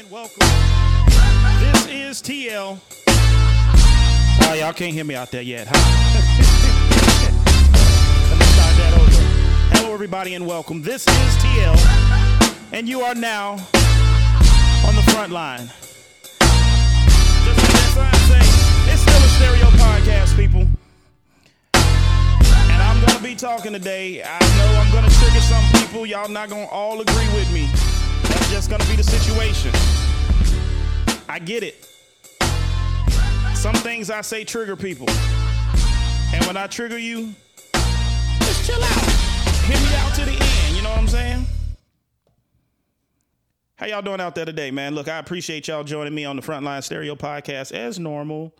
and welcome. This is TL. Oh, y'all can't hear me out there yet. Huh? Let me start that over. Hello, everybody, and welcome. This is TL, and you are now on the front line. It's still a stereo podcast, people. And I'm gonna be talking today. I know I'm gonna trigger some people. Y'all not gonna all agree with me. Just gonna be the situation. I get it. Some things I say trigger people. And when I trigger you, just chill out. Hear me out to the end. You know what I'm saying? How y'all doing out there today, man? Look, I appreciate y'all joining me on the Frontline Stereo Podcast as normal.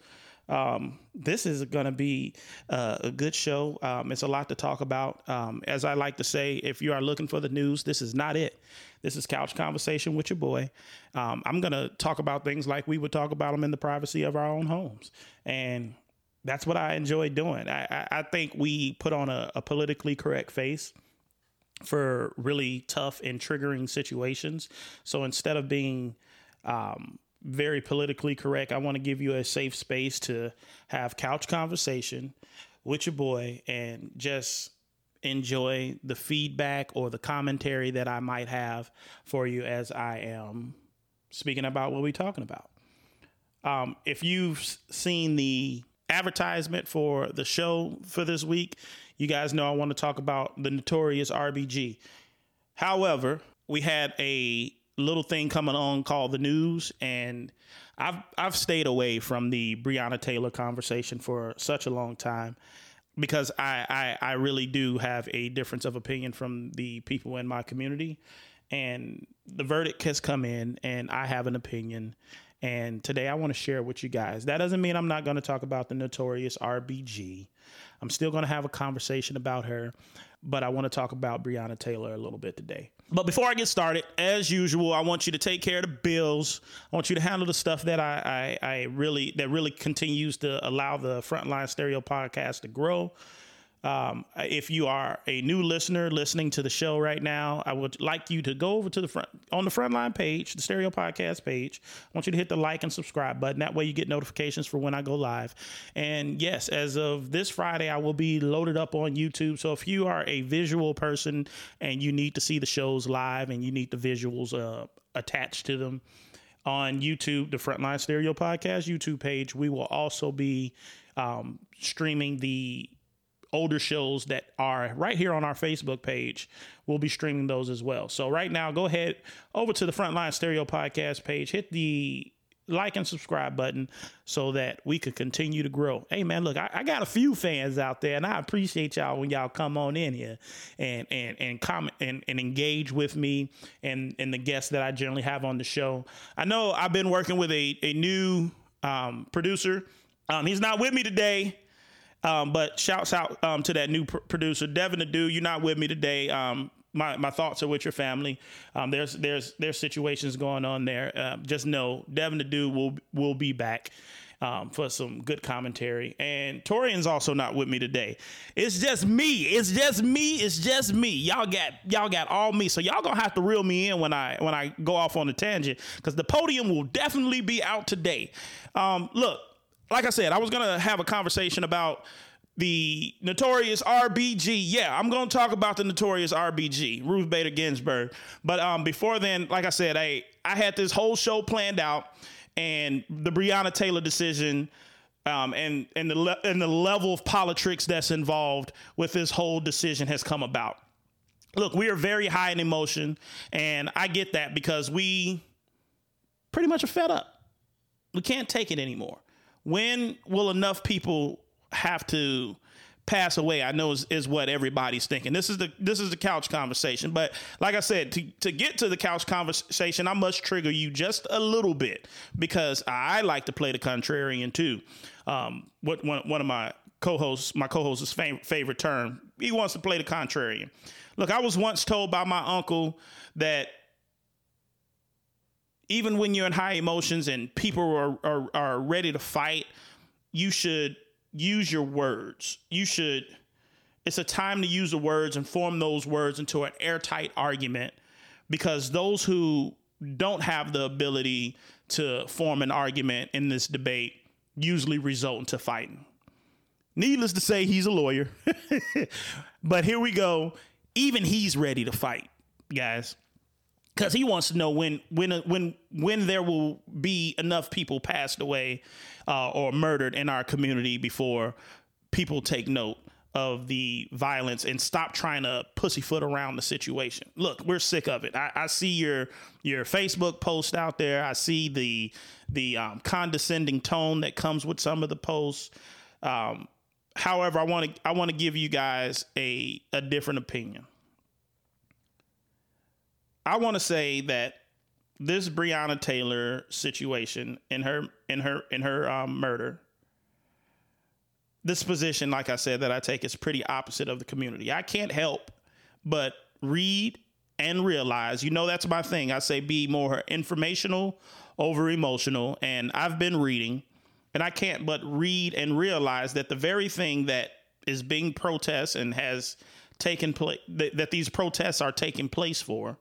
Um, this is going to be uh, a good show. Um, it's a lot to talk about. Um, as I like to say, if you are looking for the news, this is not it. This is Couch Conversation with your boy. Um, I'm going to talk about things like we would talk about them in the privacy of our own homes. And that's what I enjoy doing. I, I, I think we put on a, a politically correct face for really tough and triggering situations. So instead of being um, very politically correct, I want to give you a safe space to have couch conversation with your boy and just enjoy the feedback or the commentary that I might have for you as I am speaking about what we're talking about. Um, if you've seen the advertisement for the show for this week, you guys know I want to talk about the notorious RBG. However, we had a little thing coming on called the news, and I've I've stayed away from the Breonna Taylor conversation for such a long time because I, I I really do have a difference of opinion from the people in my community, and the verdict has come in, and I have an opinion. And today I want to share with you guys. That doesn't mean I'm not going to talk about the notorious RBG. I'm still going to have a conversation about her, but I want to talk about Breonna Taylor a little bit today. But before I get started, as usual, I want you to take care of the bills. I want you to handle the stuff that I, I, I really that really continues to allow the Frontline Stereo podcast to grow. Um, if you are a new listener listening to the show right now, I would like you to go over to the front on the frontline page, the stereo podcast page. I want you to hit the like and subscribe button. That way you get notifications for when I go live. And yes, as of this Friday, I will be loaded up on YouTube. So if you are a visual person and you need to see the shows live and you need the visuals uh, attached to them on YouTube, the Frontline Stereo Podcast YouTube page, we will also be um, streaming the older shows that are right here on our Facebook page. We'll be streaming those as well. So right now, go ahead over to the Frontline Stereo Podcast page, hit the like and subscribe button so that we can continue to grow. Hey man, look, I, I, got a few fans out there, and I appreciate y'all when y'all come on in here and and and comment and, and engage with me and and the guests that I generally have on the show. I know I've been working with a a new um, producer. Um, he's not with me today. Um, but shouts out um, to that new pr- producer, Devin Adu. You're not with me today. Um, my, my thoughts are with your family. Um, there's there's there's situations going on there. Uh, just know Devin Adu will will be back. Um, for some good commentary. And Torian's also not with me today. It's just me. It's just me. It's just me. Y'all got y'all got all me. So y'all gonna have to reel me in when I when I go off on a tangent because the podium will definitely be out today. Um, look, like I said, I was gonna have a conversation about the notorious RBG. Yeah, I'm gonna talk about the notorious RBG, Ruth Bader Ginsburg. But um, before then, like I said, I I had this whole show planned out, and the Breonna Taylor decision. Um, and and the le- and the level of politics that's involved with this whole decision has come about. Look, we are very high in emotion, and I get that because we pretty much are fed up. We can't take it anymore. When will enough people have to pass away? I know is, is what everybody's thinking. This is the this is the couch conversation but like i said to, to get to the couch conversation i must trigger you just a little bit because i like to play the contrarian too. Um what one, one of my co-hosts my co-host's favorite, favorite term he wants to play the contrarian. Look i was once told by my uncle that even when you're in high emotions and people are, are, are ready to fight you should use your words. You should, it's a time to use the words and form those words into an airtight argument because those who don't have the ability to form an argument in this debate usually result into fighting. Needless to say, he's a lawyer. but here we go. Even he's ready to fight, guys. Because he wants to know when when when when there will be enough people passed away uh, or murdered in our community before people take note of the violence and stop trying to pussyfoot around the situation. Look, we're sick of it. I, I see your your Facebook post out there. I see the the um, condescending tone that comes with some of the posts. Um, however, I want to I want to give you guys a a different opinion. I want to say that this Breonna Taylor situation in her in her in her um, murder this position, like I said, that I take is pretty opposite of the community. I can't help but read and realize, you know, that's my thing. I say be more informational over emotional. And I've been reading, and I can't but read and realize that the very thing that is being protested and has taken place, th- that these protests are taking place for,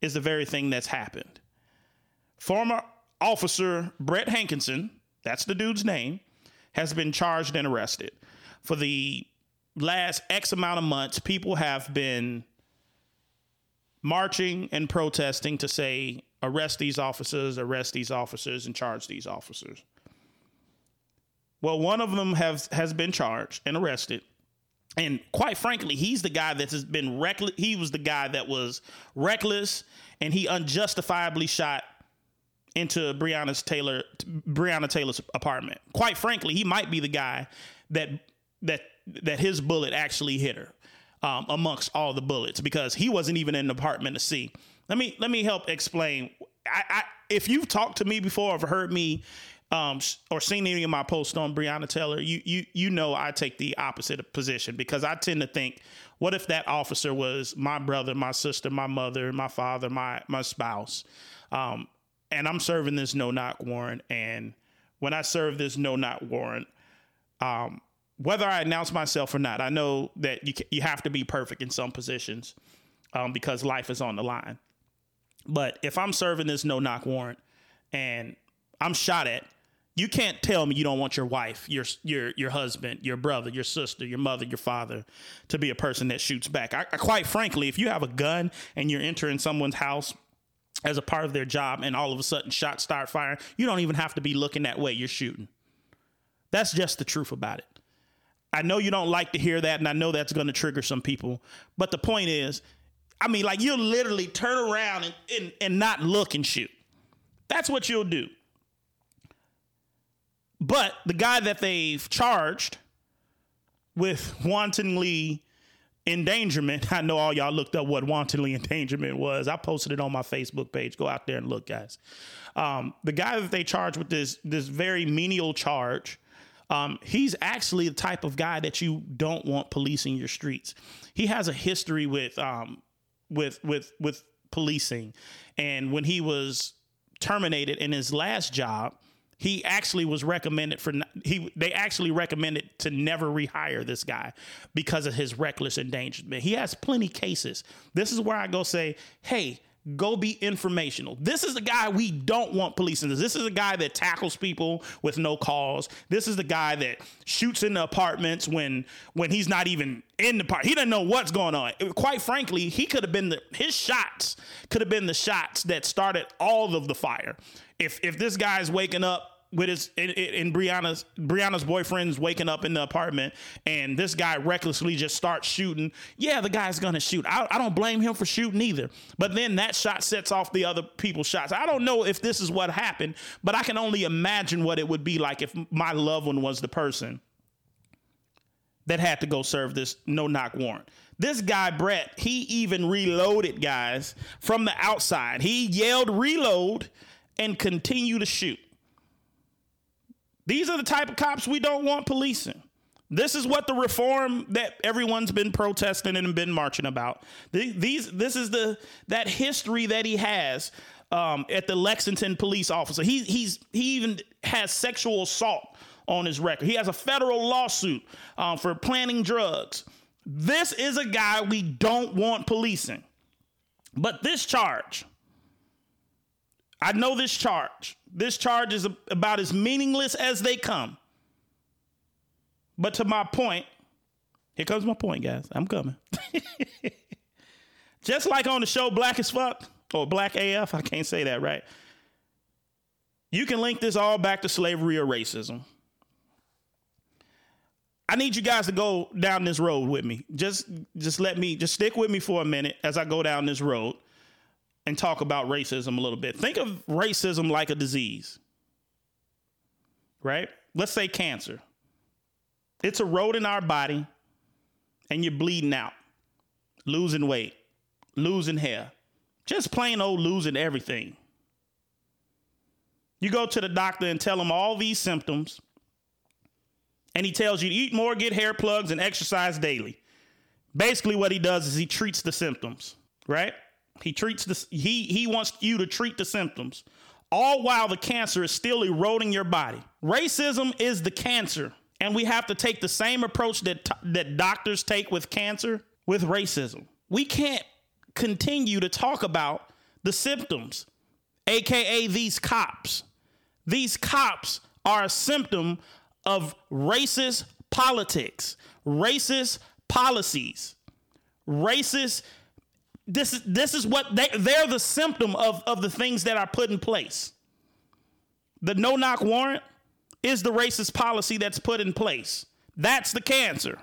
is the very thing that's happened. Former officer Brett Hankinson, that's the dude's name, has been charged and arrested. For the last X amount of months, people have been marching and protesting to say, arrest these officers, arrest these officers, and charge these officers. Well, one of them has has been charged and arrested. And quite frankly, he's the guy that has been reckless. He was the guy that was reckless and he unjustifiably shot into Breonna's Taylor Breonna Taylor's apartment. Quite frankly, he might be the guy that that that his bullet actually hit her um, amongst all the bullets because he wasn't even in the apartment to see. Let me let me help explain. I, I if you've talked to me before or heard me um, or seen any of my posts on Breonna Taylor, you you you know I take the opposite position because I tend to think, what if that officer was my brother, my sister, my mother, my father, my my spouse? Um, and I'm serving this no knock warrant. And when I serve this no knock warrant, um, whether I announce myself or not, I know that you you have to be perfect in some positions um, because life is on the line. But if I'm serving this no knock warrant and I'm shot at, you can't tell me you don't want your wife, your your your husband, your brother, your sister, your mother, your father to be a person that shoots back. I, I, quite frankly, if you have a gun and you're entering someone's house as a part of their job and all of a sudden shots start firing, you don't even have to be looking that way. You're shooting. That's just the truth about it. I know you don't like to hear that, and I know that's going to trigger some people. But the point is, I mean, like you'll literally turn around and, and, and not look and shoot. That's what you'll do. But the guy that they've charged with wantonly endangerment. I know all y'all looked up what wantonly endangerment was. I posted it on my Facebook page. Go out there and look, guys. Um, the guy that they charged with this this very menial charge. Um, he's actually the type of guy that you don't want policing your streets. He has a history with um, with with with policing, and when he was terminated in his last job, he actually was recommended for he they actually recommended to never rehire this guy because of his reckless endangerment. He has plenty cases. This is where I go say, "Hey, go be informational. This is the guy we don't want policing this. This is a guy that tackles people with no cause. This is the guy that shoots in the apartments when when he's not even in the part. He doesn't know what's going on. Quite frankly, he could have been the his shots could have been the shots that started all of the fire. If if this guy's waking up with his in, Breonna's Breonna's boyfriend's waking up in the apartment and this guy recklessly just starts shooting. Yeah, the guy's gonna shoot. I, I don't blame him for shooting either. But then that shot sets off the other people's shots. I don't know if this is what happened, but I can only imagine what it would be like if my loved one was the person that had to go serve this no knock warrant. This guy, Brett, he even reloaded guys from the outside. He yelled reload and continued to shoot. These are the type of cops we don't want policing. This is what the reform that everyone's been protesting and been marching about. These, this is the that history that he has um, at the Lexington police officer. He he's he even has sexual assault on his record. He has a federal lawsuit um, for planning drugs. This is a guy we don't want policing. But this charge, I know this charge. This charge is about as meaningless as they come. But to my point, here comes my point, guys. I'm coming. Just like on the show Black as Fuck or Black AF, I can't say that right. You can link this all back to slavery or racism. I need you guys to go down this road with me. Just just let me just stick with me for a minute as I go down this road and talk about racism a little bit. Think of racism like a disease. Right? Let's say cancer. It's a road in our body and you're bleeding out, losing weight, losing hair, just plain old losing everything. You go to the doctor and tell him all these symptoms and he tells you to eat more, get hair plugs, and exercise daily. Basically, what he does is he treats the symptoms, right? He treats the he he wants you to treat the symptoms, all while the cancer is still eroding your body. Racism is the cancer, and we have to take the same approach that that doctors take with cancer with racism. We can't continue to talk about the symptoms, aka these cops. These cops are a symptom of racist politics, racist policies, racist. This is this is what they they're the symptom of, of the things that are put in place. The no knock warrant is the racist policy that's put in place. That's the cancer.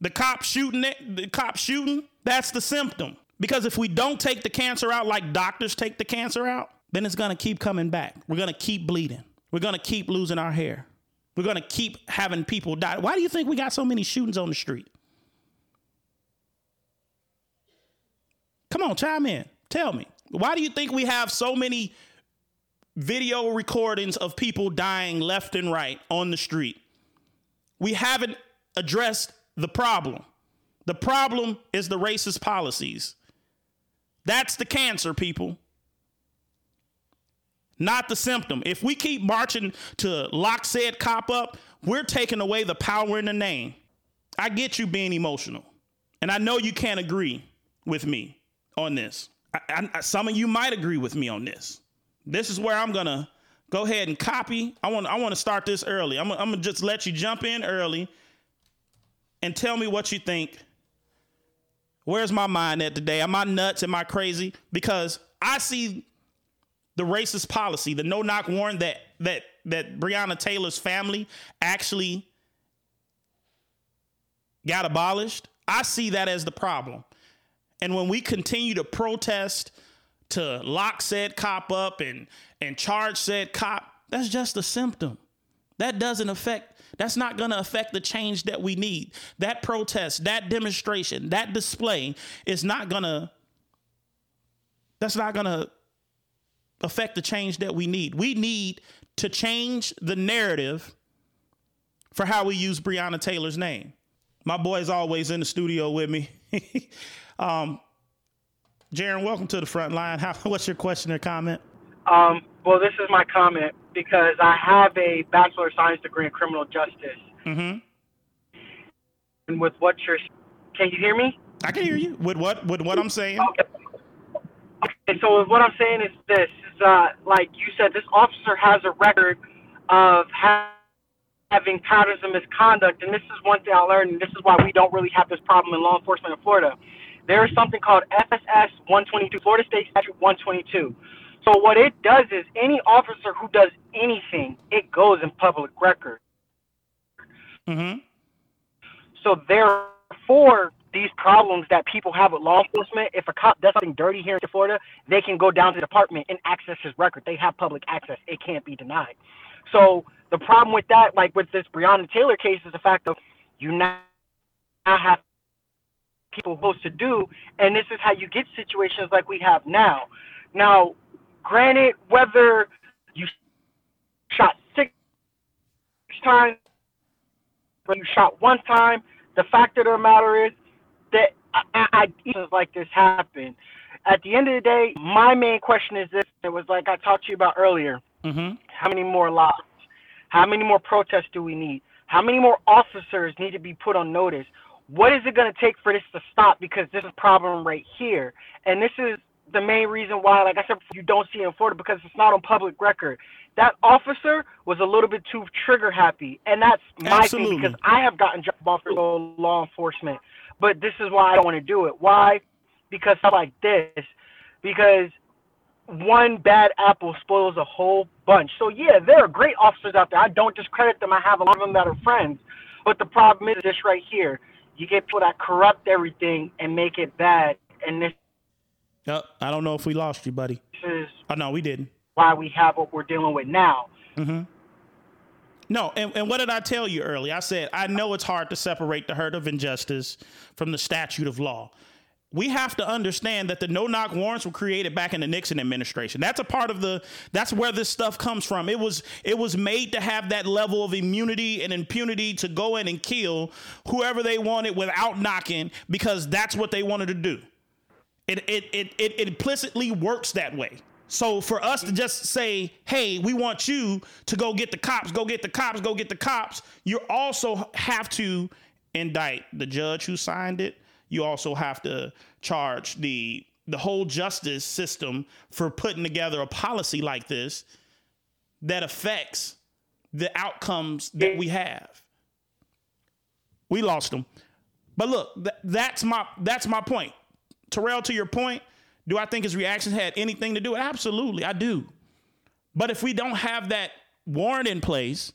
The cop shooting it, the cop shooting, that's the symptom. Because if we don't take the cancer out like doctors take the cancer out, then it's gonna keep coming back. We're gonna keep bleeding. We're gonna keep losing our hair. We're going to keep having people die. Why do you think we got so many shootings on the street? Come on, chime in. Tell me. Why do you think we have so many video recordings of people dying left and right on the street? We haven't addressed the problem. The problem is the racist policies. That's the cancer, people not the symptom. If we keep marching to lock said cop up, we're taking away the power in the name. I get you being emotional, and I know you can't agree with me on this. I, I, some of you might agree with me on this. This is where I'm gonna go ahead and copy. I want I want to start this early. I'm, I'm gonna just let you jump in early and tell me what you think. Where's my mind at today? Am I nuts? Am I crazy? Because I see the racist policy, the no knock warrant that that that Breonna Taylor's family actually got abolished, I see that as the problem. And when we continue to protest to lock said cop up and and charge said cop, that's just a symptom. That doesn't affect that's not going to affect the change that we need. That protest, that demonstration, that display is not going to that's not going to affect the change that we need. We need to change the narrative for how we use Breonna Taylor's name. My boy is always in the studio with me. um, Jaron, welcome to the front line. How, what's your question or comment? Um, well, this is my comment because I have a Bachelor of Science degree in criminal justice. Mm-hmm. And with what you're, can you hear me? I can hear you. With what? With what I'm saying? Okay. Okay. So what I'm saying is this: is uh, like you said, this officer has a record of ha- having patterns of misconduct, and this is one thing I learned, and this is why we don't really have this problem in law enforcement in Florida. There is something called FSS 122, Florida State Statute 122. So what it does is any officer who does anything, it goes in public record. Mm-hmm. So therefore, these problems that people have with law enforcement, if a cop does something dirty here in Florida, they can go down to the department and access his record. They have public access. It can't be denied. So the problem with that, like with this Breonna Taylor case, is the fact of you now have people supposed to do, and this is how you get situations like we have now. Now, granted, whether you shot six times, or you shot one time, the fact of the matter is that ideas like this happen. At the end of the day, my main question is this: It was like I talked to you about earlier. Mm-hmm. How many more lives? How many more protests do we need? How many more officers need to be put on notice? What is it going to take for this to stop? Because this is a problem right here, and this is the main reason why, like I said, you don't see it in Florida because it's not on public record. That officer was a little bit too trigger happy, and that's my Absolutely. thing because I have gotten job offers for law enforcement, but this is why I don't want to do it. Why? Because stuff like this. Because one bad apple spoils a whole bunch. So yeah, there are great officers out there. I don't discredit them. I have a lot of them that are friends. But the problem is this right here. You get people that corrupt everything and make it bad, and this Yep. I don't know if we lost you, buddy. is Oh no, we didn't. why we have what we're dealing with now. Mm-hmm. No, and, and what did I tell you earlier? I said, I know it's hard to separate the hurt of injustice from the statute of law. We have to understand that the no knock warrants were created back in the Nixon administration. That's a part of the that's where this stuff comes from. It was it was made to have that level of immunity and impunity to go in and kill whoever they wanted without knocking because that's what they wanted to do. It it it, it implicitly works that way. So for us to just say, "Hey, we want you to go get the cops, go get the cops, go get the cops," you also have to indict the judge who signed it. You also have to charge the the whole justice system for putting together a policy like this that affects the outcomes that we have. We lost them. But look, th- that's my that's my point. Terrell, to your point, do I think his reactions had anything to do? Absolutely, I do. But if we don't have that warrant in place,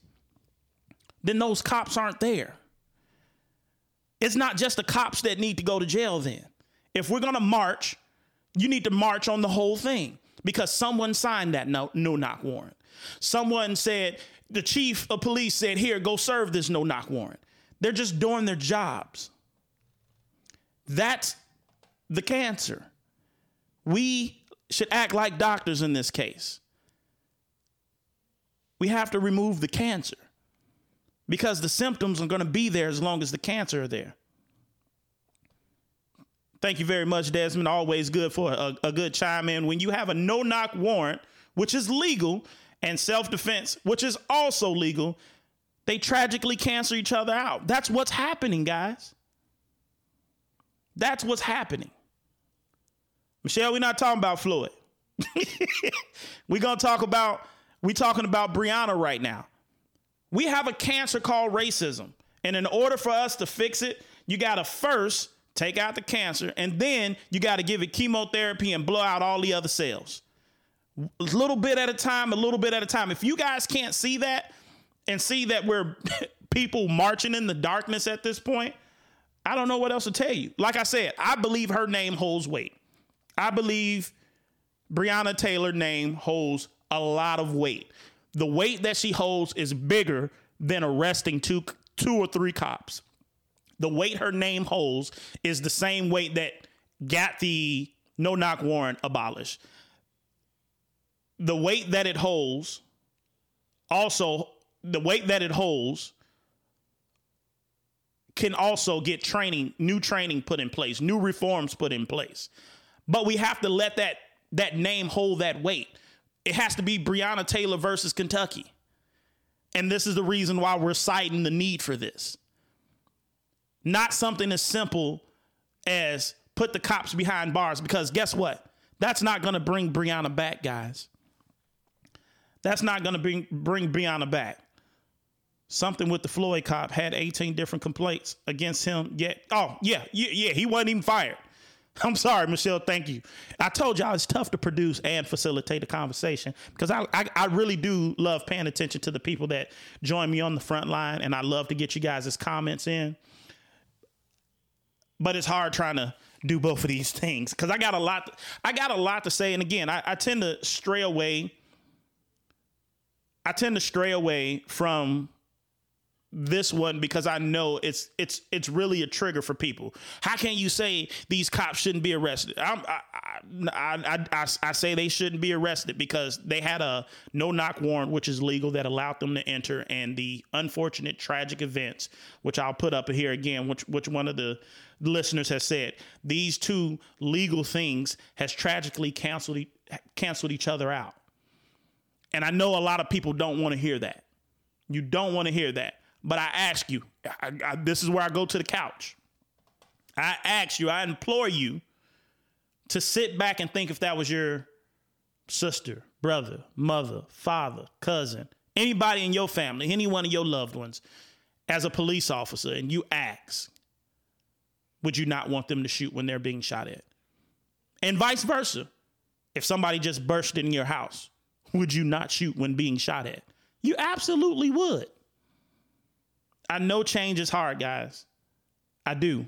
then those cops aren't there. It's not just the cops that need to go to jail then. If we're going to march, you need to march on the whole thing because someone signed that no, no knock warrant. Someone said, the chief of police said, here, go serve this no knock warrant. They're just doing their jobs. That's the cancer. We should act like doctors in this case. We have to remove the cancer because the symptoms are going to be there as long as the cancer are there. Thank you very much, Desmond. Always good for a, a good chime in. When you have a no knock warrant, which is legal, and self defense, which is also legal, they tragically cancel each other out. That's what's happening, guys. That's what's happening. Michelle, we're not talking about Floyd. we're gonna talk about we talking about Breonna right now. We have a cancer called racism. And in order for us to fix it, you gotta first take out the cancer, and then you gotta give it chemotherapy and blow out all the other cells. A little bit at a time, a little bit at a time. If you guys can't see that and see that we're people marching in the darkness at this point, I don't know what else to tell you. Like I said, I believe her name holds weight. I believe Breonna Taylor's name holds a lot of weight. The weight that she holds is bigger than arresting two two or three cops. The weight her name holds is the same weight that got the no knock warrant abolished. The weight that it holds also the weight that it holds can also get training, new training put in place, new reforms put in place. But we have to let that that name hold that weight. It has to be Breonna Taylor versus Kentucky. And this is the reason why we're citing the need for this. Not something as simple as put the cops behind bars, because guess what? That's not going to bring Breonna back, guys. That's not going to bring, bring Breonna back. Something with the Floyd cop had 18 different complaints against him. Yet, oh, yeah, yeah, yeah, he wasn't even fired. I'm sorry, Michelle. Thank you. I told y'all it's tough to produce and facilitate a conversation because I, I, I really do love paying attention to the people that join me on the front line, and I love to get you guys' comments in. But it's hard trying to do both of these things because I got a lot. I got a lot to say, and again, I, I tend to stray away. I tend to stray away from this one because I know it's it's it's really a trigger for people. How can you say these cops shouldn't be arrested? I, I, I, I, I say they shouldn't be arrested because they had a no knock warrant, which is legal, that allowed them to enter, and the unfortunate tragic events, which I'll put up here again, which which one of the listeners have said, these two legal things has tragically canceled canceled each other out. And I know a lot of people don't want to hear that. You don't want to hear that. But I ask you, I, I, this is where I go to the couch. I ask you, I implore you, to sit back and think if that was your sister, brother, mother, father, cousin, anybody in your family, any one of your loved ones, as a police officer, and you ask, would you not want them to shoot when they're being shot at? And vice versa. If somebody just burst in your house, would you not shoot when being shot at? You absolutely would. I know change is hard, guys. I do.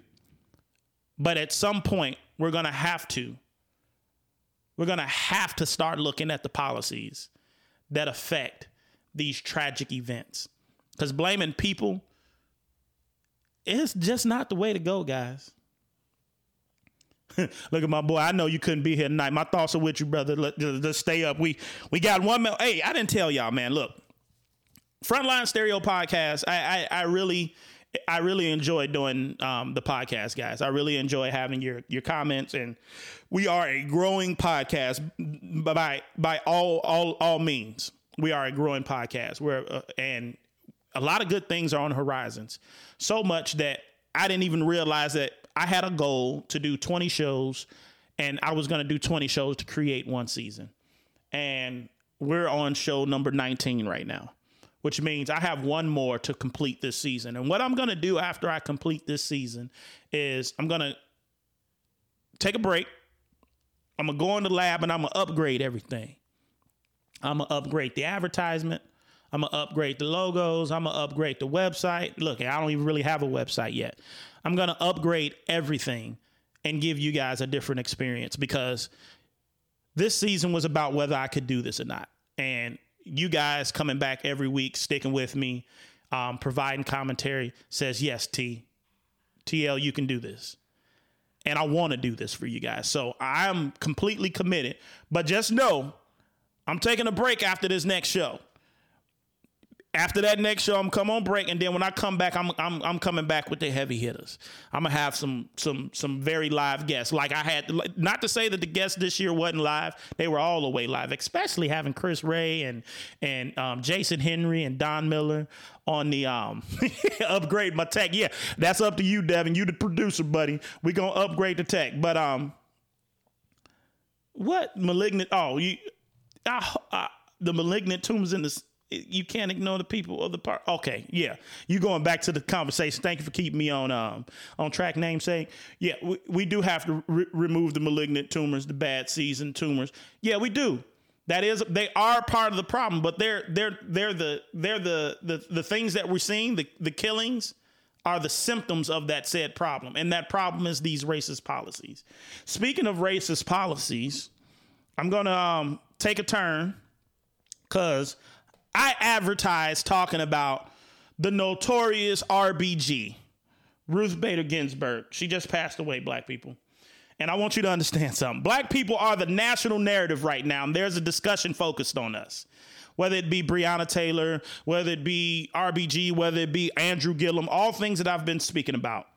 But at some point, we're going to have to. We're going to have to start looking at the policies that affect these tragic events. Because blaming people is just not the way to go, guys. Look at my boy. I know you couldn't be here tonight. My thoughts are with you, brother. Let, us stay up. We we got one. More. Hey, I didn't tell y'all, man. Look, Frontline Stereo Podcast. I I, I really. I really enjoy doing um, the podcast, guys. I really enjoy having your your comments, and we are a growing podcast by by all all all means. We are a growing podcast. We're uh, and a lot of good things are on the horizons. So much that I didn't even realize that I had a goal to do 20 shows and I was going to do 20 shows to create one season. And we're on show number 19 right now, which means I have one more to complete this season. And what I'm going to do after I complete this season is I'm going to take a break. I'm going to go in the lab and I'm going to upgrade everything. I'm going to upgrade the advertisement. I'm to upgrade the logos. I'm to upgrade the website. Look, I don't even really have a website yet. I'm to upgrade everything and give you guys a different experience because this season was about whether I could do this or not. And you guys coming back every week, sticking with me, um, providing commentary says, yes, T, TL, you can do this. And I want to do this for you guys. So I'm completely committed. But just know I'm taking a break after this next show after that next show, I'm come on break, and then when I come back, I'm I'm I'm coming back with the heavy hitters. I'm gonna have some some some very live guests. Like I had, not to say that the guests this year wasn't live; they were all the way live. Especially having Chris Ray and and um, Jason Henry and Don Miller on the um upgrade my tech. Yeah, that's up to you, Devin. You the producer, buddy. We gonna upgrade the tech, but um, what malignant? Oh, you, the malignant tumors in the you can't ignore the people of the part. Okay, yeah, you going back to the conversation. Thank you for keeping me on um on track. Namesake. Yeah, we, we do have to re- remove the malignant tumors, the bad season tumors. Yeah, we do. That is, they are part of the problem, but they're they're they're the they're the the, the things that we're seeing. The the killings are the symptoms of that said problem, and that problem is these racist policies. Speaking of racist policies, I'm gonna um, take a turn because I advertised talking about the notorious RBG, Ruth Bader Ginsburg. She just passed away, black people. And I want you to understand something. Black people are the national narrative right now, and there's a discussion focused on us. Whether it be Breonna Taylor, whether it be RBG, whether it be Andrew Gillum, all things that I've been speaking about.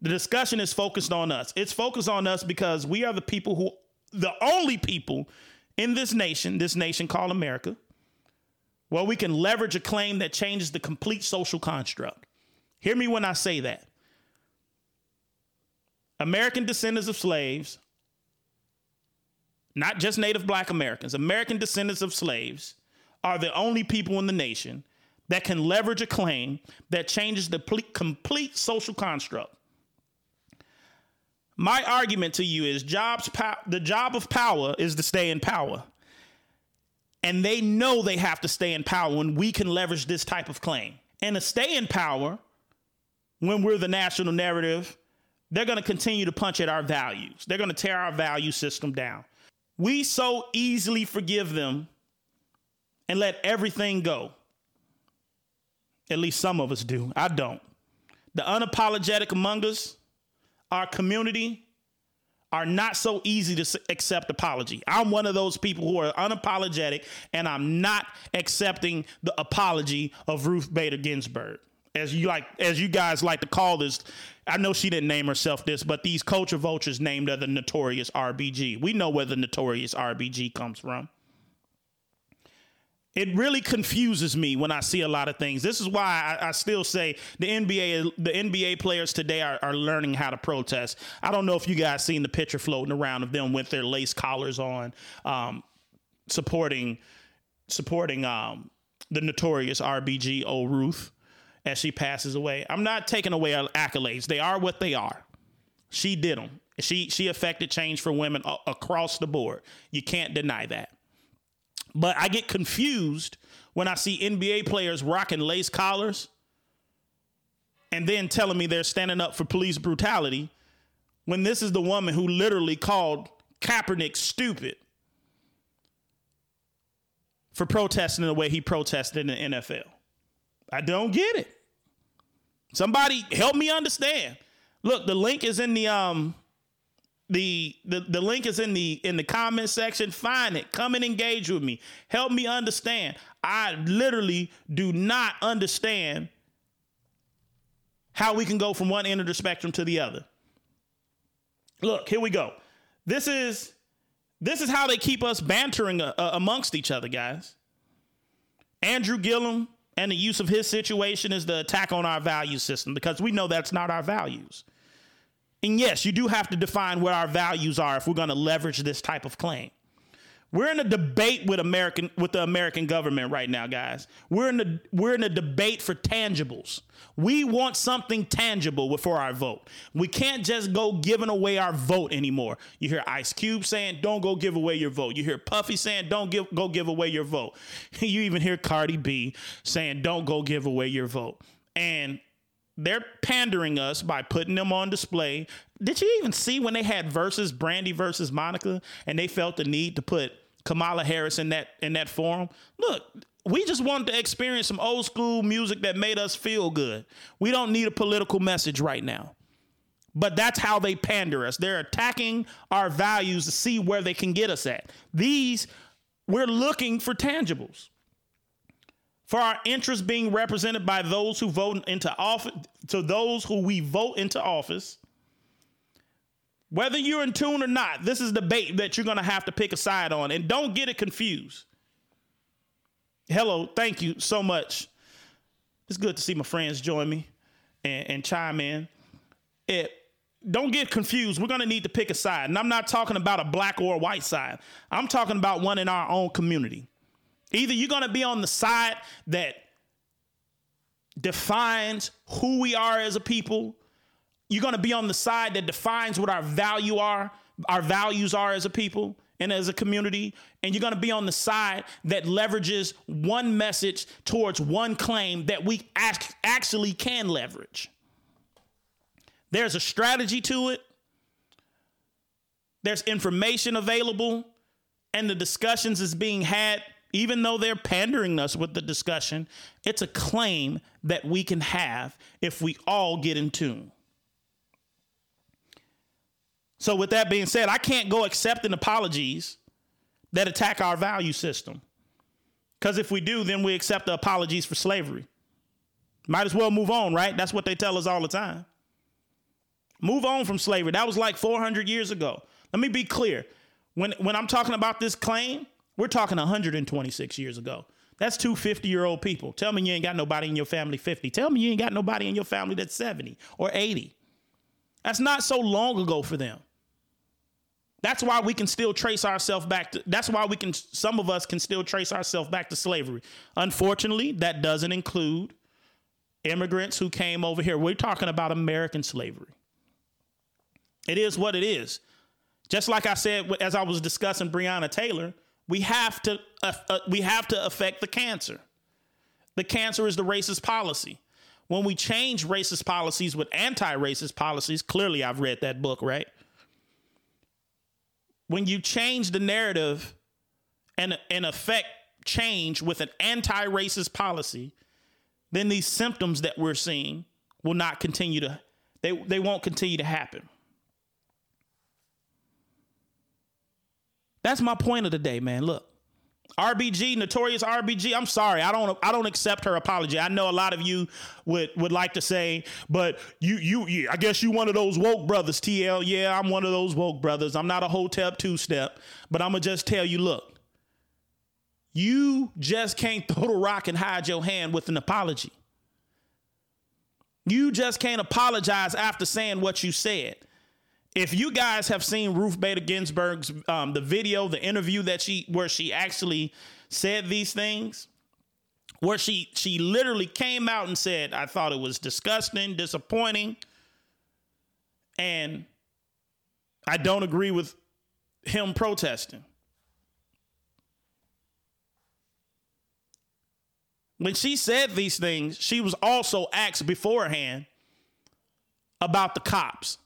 The discussion is focused on us. It's focused on us because we are the people who, the only people in this nation, this nation called America, well, we can leverage a claim that changes the complete social construct. Hear me when I say that. American descendants of slaves, not just Native Black Americans, American descendants of slaves are the only people in the nation that can leverage a claim that changes the complete social construct. My argument to you is jobs the job of power is to stay in power and they know they have to stay in power when we can leverage this type of claim. And to stay in power, when we're the national narrative, they're going to continue to punch at our values. They're going to tear our value system down. We so easily forgive them and let everything go. At least some of us do. I don't. The unapologetic among us, our community, are not so easy to accept apology. I'm one of those people who are unapologetic and I'm not accepting the apology of Ruth Bader Ginsburg. As you like as you guys like to call this, I know she didn't name herself this, but these culture vultures named her the notorious RBG. We know where the notorious RBG comes from. It really confuses me when I see a lot of things. This is why I, I still say the NBA the NBA players today are, are, learning how to protest. I don't know if you guys seen the picture floating around of them with their lace collars on, um, supporting supporting um, the notorious RBG old Ruth as she passes away. I'm not taking away accolades; they are what they are. She did them. She she affected change for women across the board. You can't deny that. But I get confused when I see NBA players rocking lace collars and then telling me they're standing up for police brutality when this is the woman who literally called Kaepernick stupid for protesting the way he protested in the NFL. I don't get it. Somebody help me understand. Look, the link is in the um the, the the link is in the in the comment section. Find it. Come and engage with me. Help me understand. I literally do not understand how we can go from one end of the spectrum to the other. Look here we go. This is this is how they keep us bantering uh, uh amongst each other guys. Andrew gillum and the use of his situation is the attack on our value system because we know that's not our values and yes, you do have to define what our values are if we're going to leverage this type of claim. We're in a debate with American with the American government right now, guys. We're in a we're in a debate for tangibles. We want something tangible before our vote. We can't just go giving away our vote anymore. You hear Ice Cube saying, "Don't go give away your vote." You hear Puffy saying, "Don't give go give away your vote." You even hear Cardi B saying, "Don't go give away your vote." And they're pandering us by putting them on display. Did you even see when they had Verzuz Brandy versus Monica and they felt the need to put Kamala Harris in that in that forum? Look, we just wanted to experience some old school music that made us feel good. We don't need a political message right now. But that's how they pander us. They're attacking our values to see where they can get us at. These, we're looking for tangibles for our interests being represented by those who vote into office, to those who we vote into office. Whether you're in tune or not, this is the debate that you're going to have to pick a side on. And don't get it confused. Hello, thank you so much. It's good to see my friends join me and, and chime in. It, don't get confused. We're going to need to pick a side. And I'm not talking about a black or a white side, I'm talking about one in our own community. Either you're going to be on the side that defines who we are as a people, you're going to be on the side that defines what our value are, our values are as a people and as a community, and you're going to be on the side that leverages one message towards one claim that we actually can leverage. There's a strategy to it. There's information available and the discussions is being had even though they're pandering us with the discussion, it's a claim that we can have if we all get in tune. So, with that being said, I can't go accepting apologies that attack our value system. Because if we do, then we accept the apologies for slavery. Might as well move on, right? That's what they tell us all the time. Move on from slavery. That was like 400 years ago. Let me be clear. When, when I'm talking about this claim, we're talking 126 years ago. That's two 50 year old people. Tell me you ain't got nobody in your family 50. Tell me you ain't got nobody in your family that's 70 or 80. That's not so long ago for them. That's why we can still trace ourselves back to that's why we can some of us can still trace ourselves back to slavery. Unfortunately, that doesn't include immigrants who came over here. We're talking about American slavery. It is what it is. Just like I said as I was discussing Breonna Taylor, we have to uh, uh, we have to affect the cancer. The cancer is the racist policy. When we change racist policies with anti-racist policies, clearly I've read that book, right? When you change the narrative and and affect change with an anti-racist policy, then these symptoms that we're seeing will not continue to they, they won't continue to happen. That's my point of the day, man. Look, RBG, notorious RBG. I'm sorry, I don't I don't accept her apology. I know a lot of you would would like to say, but you you yeah, I guess you one of those woke brothers, TL. Yeah, I'm one of those woke brothers. I'm not a hotep two step, but I'm gonna just tell you, look, You just can't throw the rock and hide your hand with an apology. You just can't apologize after saying what you said. If you guys have seen Ruth Bader Ginsburg's um, the video, the interview that she where she actually said these things, where she she literally came out and said, "I thought it was disgusting, disappointing, and I don't agree with him protesting." When she said these things, she was also asked beforehand about the cops.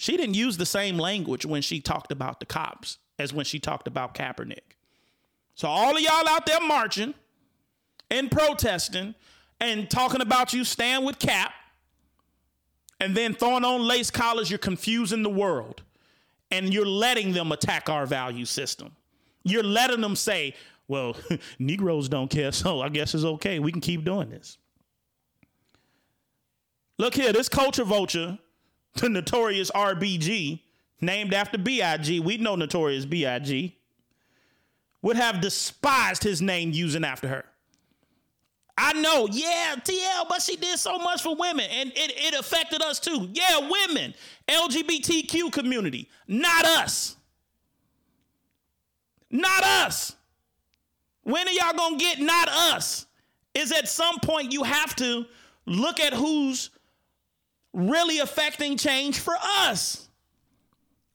She didn't use the same language when she talked about the cops as when she talked about Kaepernick. So, all of y'all out there marching and protesting and talking about you stand with Cap and then throwing on lace collars, you're confusing the world and you're letting them attack our value system. You're letting them say, well, Negroes don't care, so I guess it's okay. We can keep doing this. Look here, this culture vulture, the notorious RBG, named after BIG, we know notorious BIG, would have despised his name using after her. I know, yeah, TL, but she did so much for women and it, it affected us too. Yeah, women, LGBTQ community, not us. Not us. When are y'all gonna get not us? Is at some point you have to look at who's really affecting change for us.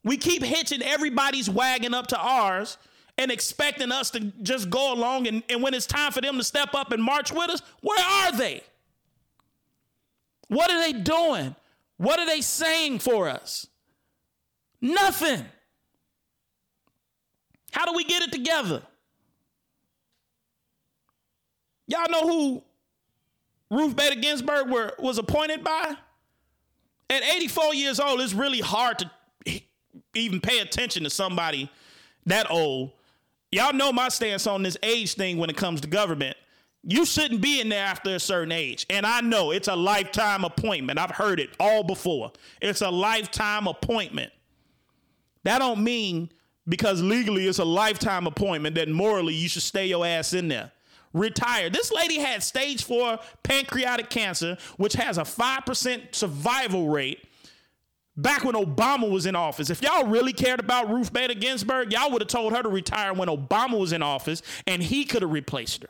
We keep hitching everybody's wagon up to ours and expecting us to just go along. And, and when it's time for them to step up and march with us, where are they? What are they doing? What are they saying for us? Nothing. How do we get it together? Y'all know who Ruth Bader Ginsburg were, was appointed by? At 84 years old, it's really hard to even pay attention to somebody that old. Y'all know my stance on this age thing when it comes to government. You shouldn't be in there after a certain age. And I know it's a lifetime appointment. I've heard it all before. It's a lifetime appointment. That don't mean because legally it's a lifetime appointment that morally you should stay your ass in there retired. This lady had stage four pancreatic cancer, which has a 5% survival rate back when Obama was in office. If y'all really cared about Ruth Bader Ginsburg, y'all would have told her to retire when Obama was in office and he could have replaced her.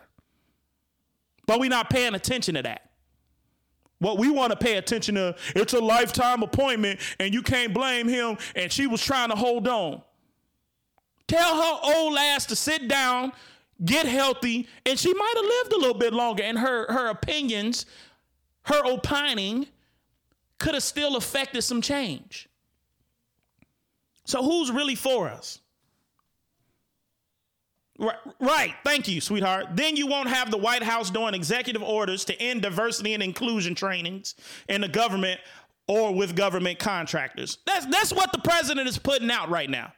But we're not paying attention to that. What we want to pay attention to, it's a lifetime appointment and you can't blame him and she was trying to hold on. Tell her old ass to sit down get healthy, and she might have lived a little bit longer. And her her opinions, her opining, could have still affected some change. So who's really for us? Right, right. Thank you, sweetheart. Then you won't have the White House doing executive orders to end diversity and inclusion trainings in the government or with government contractors. That's that's what the president is putting out right now.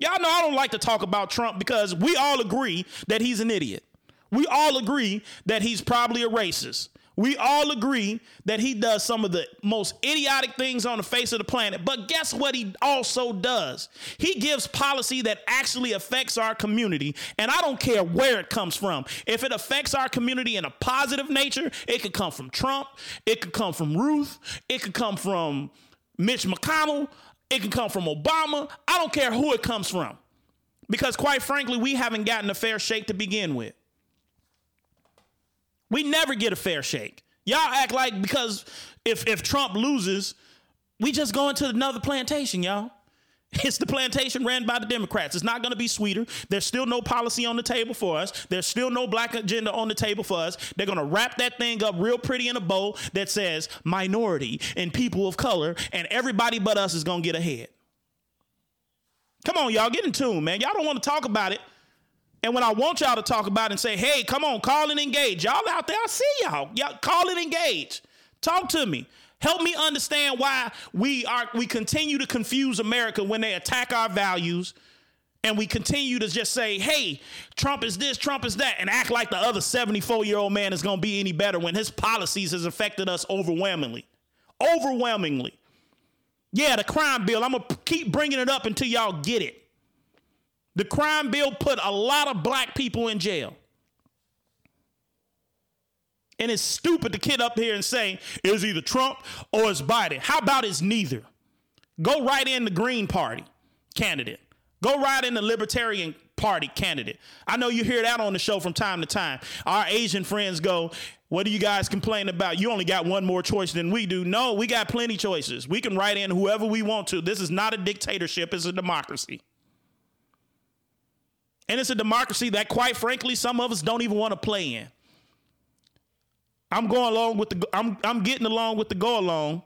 Y'all know I don't like to talk about Trump because we all agree that he's an idiot. We all agree that he's probably a racist. We all agree that he does some of the most idiotic things on the face of the planet. But guess what he also does? He gives policy that actually affects our community. And I don't care where it comes from. If it affects our community in a positive nature, it could come from Trump, it could come from Ruth, it could come from Mitch McConnell. It can come from Obama. I don't care who it comes from. Because quite frankly, we haven't gotten a fair shake to begin with. We never get a fair shake. Y'all act like because if if Trump loses, we just go into another plantation, y'all. It's the plantation ran by the Democrats. It's not going to be sweeter. There's still no policy on the table for us. There's still no black agenda on the table for us. They're going to wrap that thing up real pretty in a bow that says minority and people of color, and everybody but us is going to get ahead. Come on, y'all, get in tune, man. Y'all don't want to talk about it. And when I want y'all to talk about it and say, hey, come on, call and engage. Y'all out there, I see y'all. Y'all call and engage. Talk to me. Help me understand why we are we continue to confuse America when they attack our values and we continue to just say, "Hey, Trump is this, Trump is that," and act like the other 74-year-old man is going to be any better when his policies has affected us overwhelmingly. Overwhelmingly. Yeah, the crime bill, I'm going to keep bringing it up until y'all get it. The crime bill put a lot of black people in jail. And it's stupid to kid up here and say it's either Trump or it's Biden. How about it's neither? Go write in the Green Party candidate. Go write in the Libertarian Party candidate. I know you hear that on the show from time to time. Our Asian friends go, What do you guys complain about? You only got one more choice than we do. No, we got plenty choices. We can write in whoever we want to. This is not a dictatorship, it's a democracy. And it's a democracy that, quite frankly, some of us don't even want to play in. I'm going along with the I'm I'm getting along with the go along.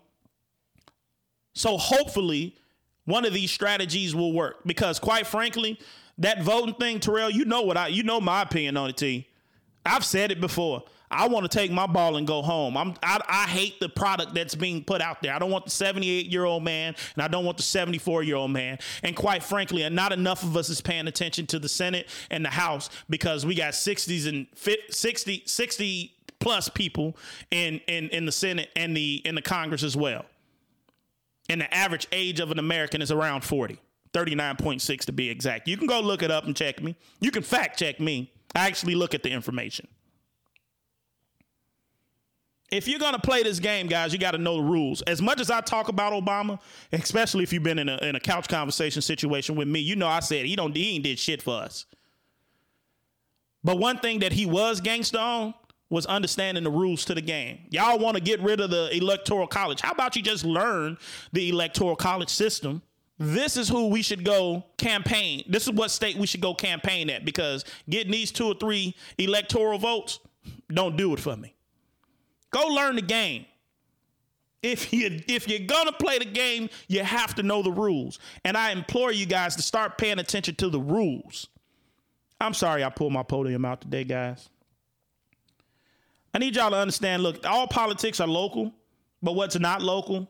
So hopefully one of these strategies will work because quite frankly, that voting thing, Terrell, you know what I you know my opinion on it, T. I've said it before. I want to take my ball and go home. I'm I, I hate the product that's being put out there. I don't want the 78 year old man and I don't want the 74 year old man. And quite frankly, and not enough of us is paying attention to the Senate and the House because we got 60s and 60 60 plus people in in in the Senate and the in the Congress as well. And the average age of an American is around 40. 39.6 to be exact. You can go look it up and check me. You can fact check me. I actually look at the information. If you're going to play this game, guys, you got to know the rules. As much as I talk about Obama, especially if you've been in a, in a couch conversation situation with me, you know I said he don't he ain't did shit for us. But one thing that he was gangster on was understanding the rules to the game. Y'all want to get rid of the electoral college. How about you just learn the electoral college system? This is who we should go campaign. This is what state we should go campaign at because getting these two or three electoral votes don't do it for me. Go learn the game. If you if you're gonna play the game, you have to know the rules. And I implore you guys to start paying attention to the rules. I'm sorry I pulled my podium out today, guys. I need y'all to understand look, all politics are local, but what's not local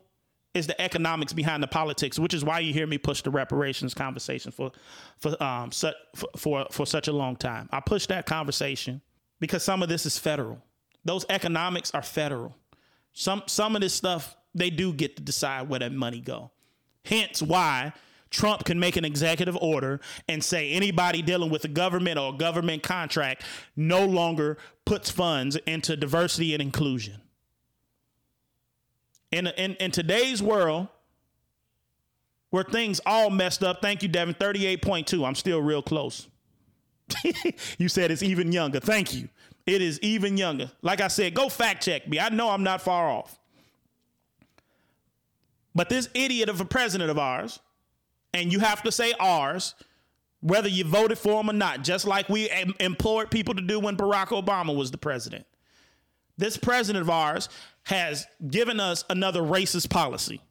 is the economics behind the politics, which is why you hear me push the reparations conversation for for um for for, for such a long time. I push that conversation because some of this is federal. Those economics are federal. Some some of this stuff they do get to decide where that money go. Hence why Trump can make an executive order and say anybody dealing with a government or a government contract no longer puts funds into diversity and inclusion. In, in, in today's world, where things all messed up, thank you, Devin, 38.2. I'm still real close. you said it's even younger. Thank you. It is even younger. Like I said, go fact check me. I know I'm not far off. But this idiot of a president of ours and you have to say ours, whether you voted for him or not, just like we implored people to do when Barack Obama was the president. This president of ours has given us another racist policy,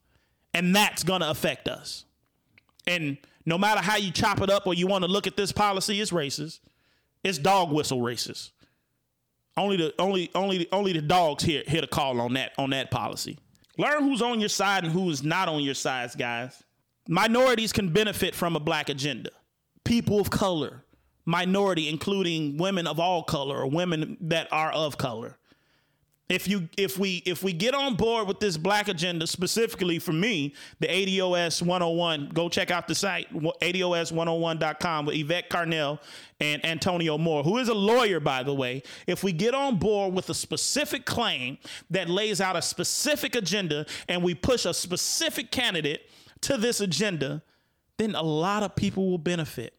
and that's going to affect us. And no matter how you chop it up or you want to look at this policy, it's racist. It's dog whistle racist. Only the only only only the dogs here hit a call on that on that policy. Learn who's on your side and who is not on your sides, guys. Minorities can benefit from a black agenda. People of color, minority, including women of all color or women that are of color. If you if we if we get on board with this black agenda, specifically for me, the ADOS 101, go check out the site, ADOS101.com with Yvette Carnell and Antonio Moore, who is a lawyer, by the way. If we get on board with a specific claim that lays out a specific agenda and we push a specific candidate to this agenda, then a lot of people will benefit.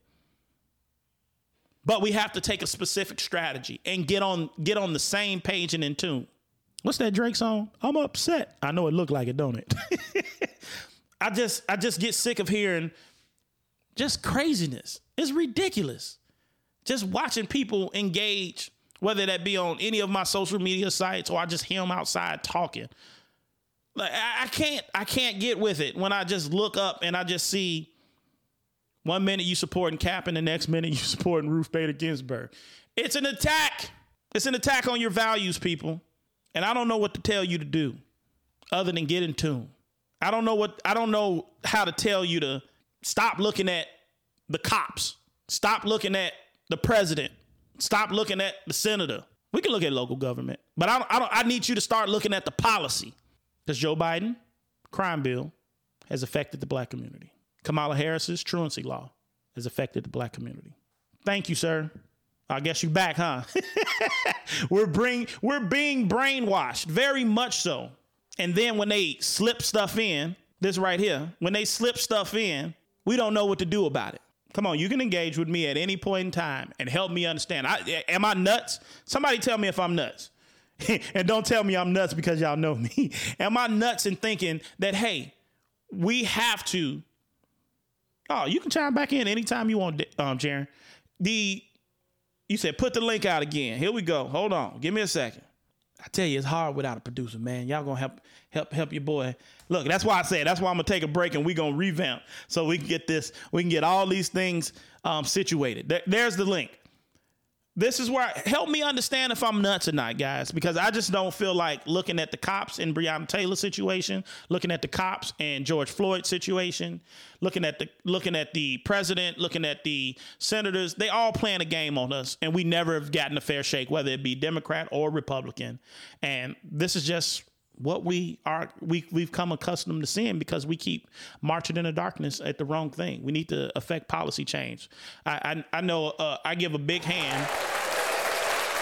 But we have to take a specific strategy and get on get on the same page and in tune. What's that Drake song? I'm upset. I know it looked like it, don't it? I just I just get sick of hearing just craziness. It's ridiculous. Just watching people engage, whether that be on any of my social media sites or I just hear them outside talking. Like I, can't I can't get with it when I just look up and I just see one minute you supporting Cap and the next minute you supporting Ruth Bader Ginsburg. It's an attack. It's an attack on your values, people. And I don't know what to tell you to do other than get in tune. I don't know what I don't know how to tell you to stop looking at the cops. Stop looking at the president. Stop looking at the senator. We can look at local government, but I don't, I, don't, I need you to start looking at the policy. Because Joe Biden crime bill has affected the black community. Kamala Harris's truancy law has affected the black community. Thank you, sir. I guess you back, huh? we're bring we're being brainwashed, very much so. And then when they slip stuff in, this right here, when they slip stuff in, we don't know what to do about it. Come on, you can engage with me at any point in time and help me understand. I, am I nuts? Somebody tell me if I'm nuts. and don't tell me I'm nuts because y'all know me. am I nuts in thinking that, hey, we have to? Oh, you can chime back in anytime you want, um, Jaron. The you said put the link out again. Here we go. Hold on. Give me a second. I tell you, it's hard without a producer, man. Y'all gonna help help help your boy. Look, that's why I said that's why I'm gonna take a break and we gonna revamp so we can get this, we can get all these things um, situated. There, there's the link this is where help me understand if I'm nuts or not, guys, because I just don't feel like looking at the cops in Breonna Taylor situation, looking at the cops and George Floyd situation, looking at the looking at the president, looking at the senators, they all playing a game on us, and we never have gotten a fair shake, whether it be Democrat or Republican. And this is just what we are we we've come accustomed to seeing because we keep marching in the darkness at the wrong thing. We need to affect policy change. I I, I know uh, I give a big hand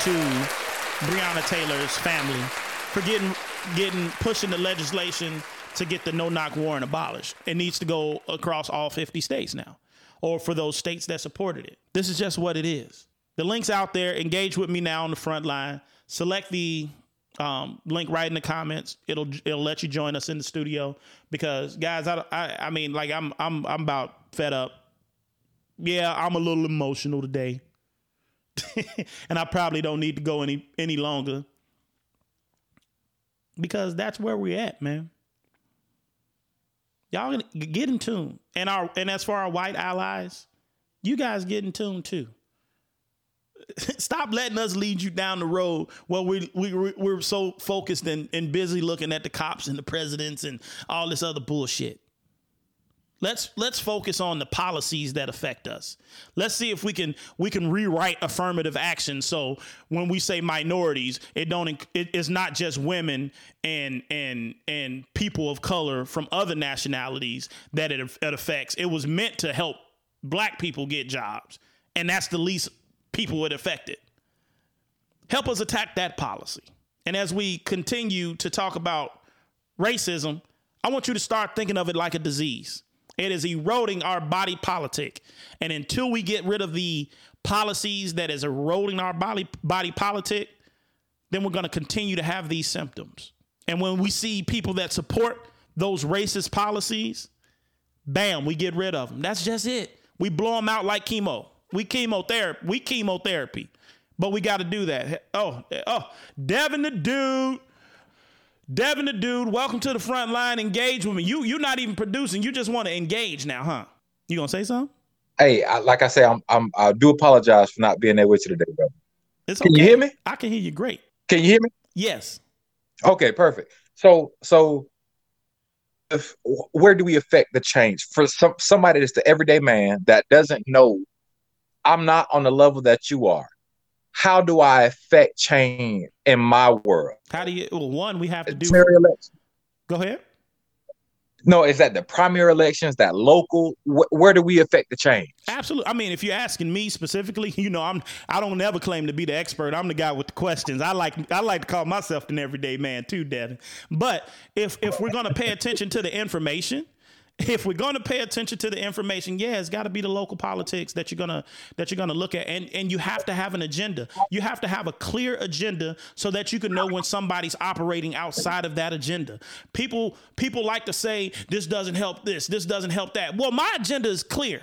to Breonna Taylor's family for getting getting pushing the legislation to get the no knock warrant abolished. It needs to go across all 50 states now, or for those states that supported it. This is just what it is. The link's out there. Engage with me now on the front line. Select the um, link right in the comments. It'll it'll let you join us in the studio because guys, I, I I mean like I'm I'm I'm about fed up. Yeah, I'm a little emotional today, and I probably don't need to go any any longer because that's where we're at, man. Y'all get in tune, and our and as for our white allies, you guys get in tune too. stop letting us lead you down the road where we, we, we're so focused and, and busy looking at the cops and the presidents and all this other bullshit. Let's let's focus on the policies that affect us. Let's see if we can we can rewrite affirmative action so when we say minorities, it don't it, it's not just women and and and people of color from other nationalities that it, it affects. It was meant to help black people get jobs, and that's the least people it affected. Help us attack that policy. And as we continue to talk about racism, I want you to start thinking of it like a disease. It is eroding our body politic. And until we get rid of the policies that is eroding our body body politic, then we're going to continue to have these symptoms. And when we see people that support those racist policies, bam, we get rid of them. That's just it. We blow them out like chemo. We chemotherapy. We chemotherapy. But we got to do that. Oh, oh, Devin the dude. Devin the dude, welcome to the front line. Engage with me. You you're not even producing. You just want to engage now, huh? You gonna say something? Hey, I, like I say, I'm, I'm I do apologize for not being there with you today, brother. It's okay. Can you hear me? I can hear you great. Can you hear me? Yes. Okay, perfect. So so if, where do we affect the change for some somebody that's the everyday man that doesn't know I'm not on the level that you are. How do I affect change in my world? How do you? Well, one, we have to do. Go ahead. No, is that the primary elections, that local? Wh- where do we affect the change? Absolutely. I mean, if you're asking me specifically, you know, I'm I don't ever claim to be the expert. I'm the guy with the questions. I like I like to call myself an everyday man too, Devin. But if if we're gonna pay attention to the information, if we're going to pay attention to the information, yeah, it's got to be the local politics that you're gonna that you're gonna look at, and and you have to have an agenda. You have to have a clear agenda so that you can know when somebody's operating outside of that agenda. People people like to say this doesn't help this, this doesn't help that. Well, my agenda is clear.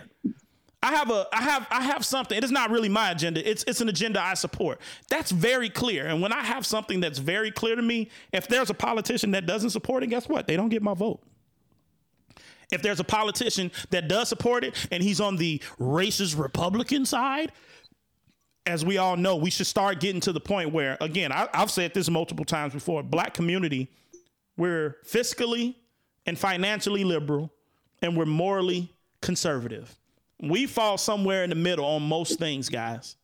I have a I have I have something. It is not really my agenda. It's it's an agenda I support. That's very clear. And when I have something that's very clear to me, if there's a politician that doesn't support it, guess what? They don't get my vote. If there's a politician that does support it and he's on the racist Republican side, as we all know, we should start getting to the point where, again, I, have said this multiple times before black community, we're fiscally and financially liberal and we're morally conservative. We fall somewhere in the middle on most things, guys.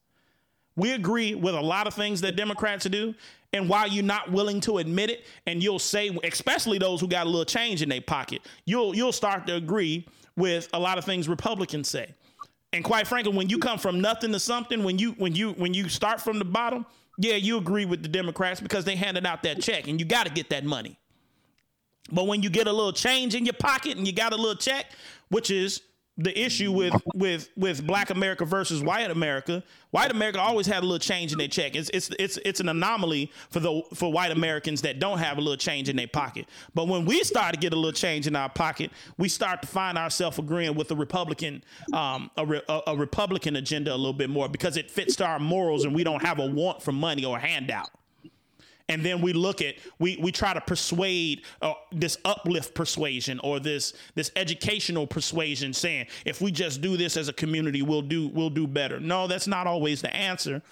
We agree with a lot of things that Democrats do, and while you're not willing to admit it, and you'll say, especially those who got a little change in their pocket, you'll you'll start to agree with a lot of things Republicans say. And quite frankly, when you come from nothing to something, when you when you when you start from the bottom, yeah, you agree with the Democrats because they handed out that check and you got to get that money. But when you get a little change in your pocket and you got a little check, which is the issue with with with black America versus white America. White America always had a little change in their check. It's it's it's it's an anomaly for the for white Americans that don't have a little change in their pocket. But when we start to get a little change in our pocket, we start to find ourselves agreeing with the Republican um a, a, a Republican agenda a little bit more because it fits to our morals and we don't have a want for money or a handout and then we look at we we try to persuade uh, this uplift persuasion or this this educational persuasion saying if we just do this as a community we'll do we'll do better. No that's not always the answer.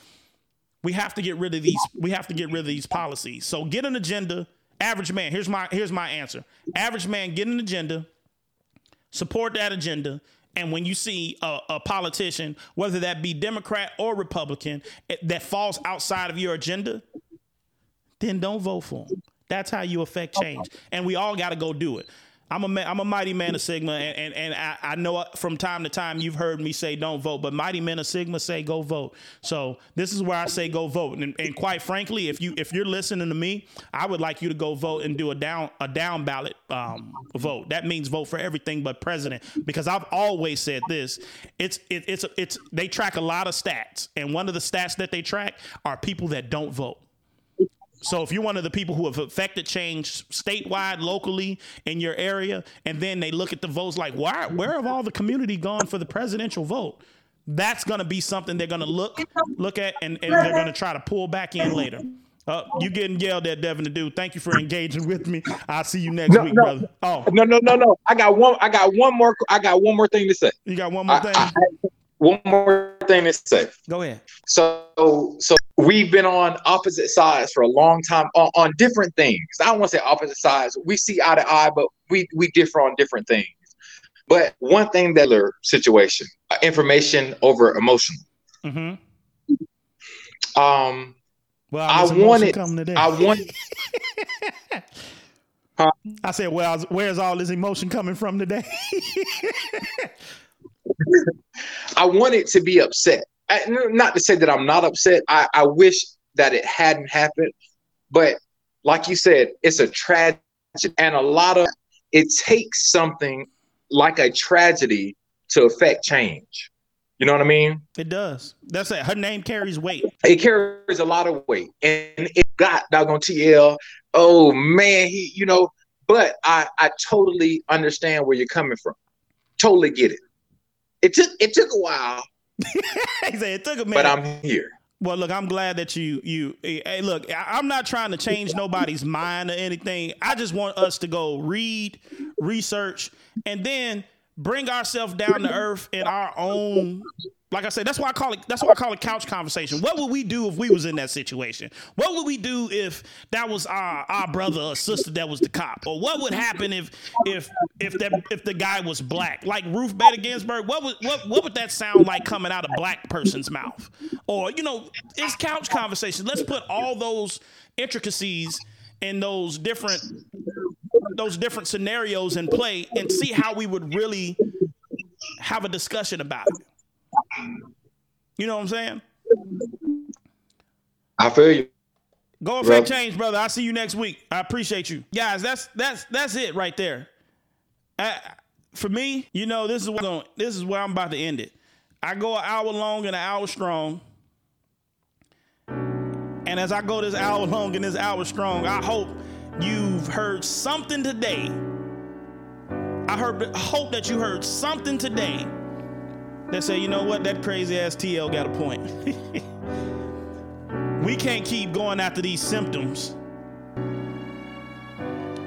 We have to get rid of these we have to get rid of these policies. So get an agenda. Average man here's my here's my answer. Average man get an agenda. Support that agenda. And when you see a, a, politician, whether that be Democrat or Republican, that falls outside of your agenda, then don't vote for them. That's how you affect change. And we all got to go do it. I'm a I'm a mighty man of Sigma, and and, and I, I, know from time to time you've heard me say don't vote, but mighty men of Sigma say go vote. So this is where I say go vote. And, and quite frankly, if you if you're listening to me, I would like you to go vote and do a down a down ballot um, vote. That means vote for everything but president, because I've always said this. It's it, it's it's they track a lot of stats, and one of the stats that they track are people that don't vote. So if you're one of the people who have affected change statewide, locally in your area, and then they look at the votes like, why, where have all the community gone for the presidential vote? That's going to be something they're going to look look at, and, and they're going to try to pull back in later. Uh, you getting yelled at, Devin, to do. Thank you for engaging with me. I'll see you next no, week, no. brother. Oh no, no, no, no. I got one. I got one more. I got one more thing to say. You got one more thing. I, one more thing to say. Go ahead. So, so we've been on opposite sides for a long time on, on different things. I don't want to say opposite sides. We see eye to eye, but we we differ on different things. But one thing that situation, uh, information over emotion. Mm-hmm. Um, well, I wanted. I wanted. huh? I said, "Well, where's all this emotion coming from today?" I wanted to be upset. I, not to say that I'm not upset. I, I wish that it hadn't happened, but like you said, it's a tragedy, and a lot of it takes something like a tragedy to affect change. You know what I mean? It does. That's it. Her name carries weight. It carries a lot of weight, and it got doggone TL. Oh man, he, you know. But I, I totally understand where you're coming from. Totally get it. It took it took a while. he said it took a minute. But I'm here. Well, look, I'm glad that you you. Hey, look, I'm not trying to change nobody's mind or anything. I just want us to go read, research, and then bring ourselves down to earth in our own like I said, that's why I call it. That's why I call it couch conversation. What would we do if we was in that situation? What would we do if that was our our brother or sister that was the cop? Or what would happen if if if that if the guy was black, like Ruth Bader Ginsburg? What would what what would that sound like coming out of black person's mouth? Or you know, it's couch conversation. Let's put all those intricacies and those different those different scenarios in play and see how we would really have a discussion about it. You know what I'm saying? I feel you. Go affect change, brother. I'll see you next week. I appreciate you, guys. That's that's that's it right there. Uh, for me, you know, this is what going, this is where I'm about to end it. I go an hour long and an hour strong. And as I go this hour long and this hour strong, I hope you've heard something today. I heard hope that you heard something today that say, you know what, that crazy ass TL got a point. we can't keep going after these symptoms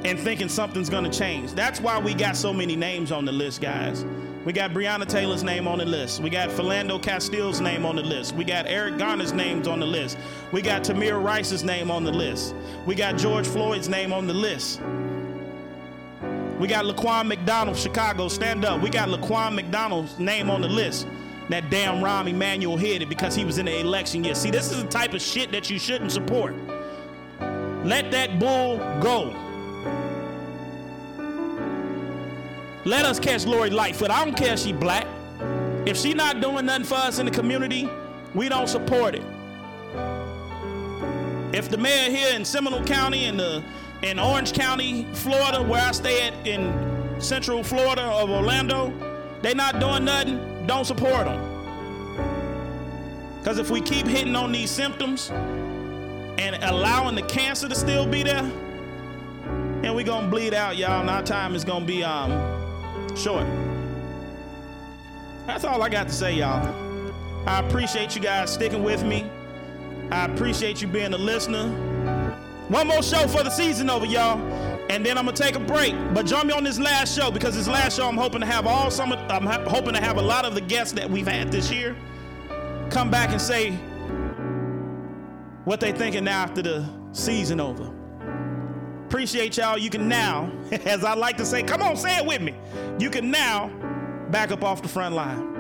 and thinking something's gonna change. That's why we got so many names on the list, guys. We got Breonna Taylor's name on the list. We got Philando Castile's name on the list. We got Eric Garner's names on the list. We got Tamir Rice's name on the list. We got George Floyd's name on the list. We got Laquan McDonald, Chicago, stand up. We got Laquan McDonald's name on the list. That damn Rahm Emanuel hit it because he was in the election year. See, this is the type of shit that you shouldn't support. Let that bull go. Let us catch Lori Lightfoot. I don't care if she black. If she not doing nothing for us in the community, we don't support it. If the mayor here in Seminole County and the in Orange County, Florida, where I stay at in Central Florida of Orlando, they not doing nothing, don't support them. Because if we keep hitting on these symptoms and allowing the cancer to still be there, and we gonna bleed out, y'all, and our time is gonna be um short. That's all I got to say, y'all. I appreciate you guys sticking with me. I appreciate you being a listener. One more show for the season over, y'all. And then I'm gonna take a break. But join me on this last show because this last show I'm hoping to have all some. I'm hoping to have a lot of the guests that we've had this year come back and say what they thinking now after the season over. Appreciate y'all. You can now, as I like to say, come on, say it with me. You can now back up off the front line.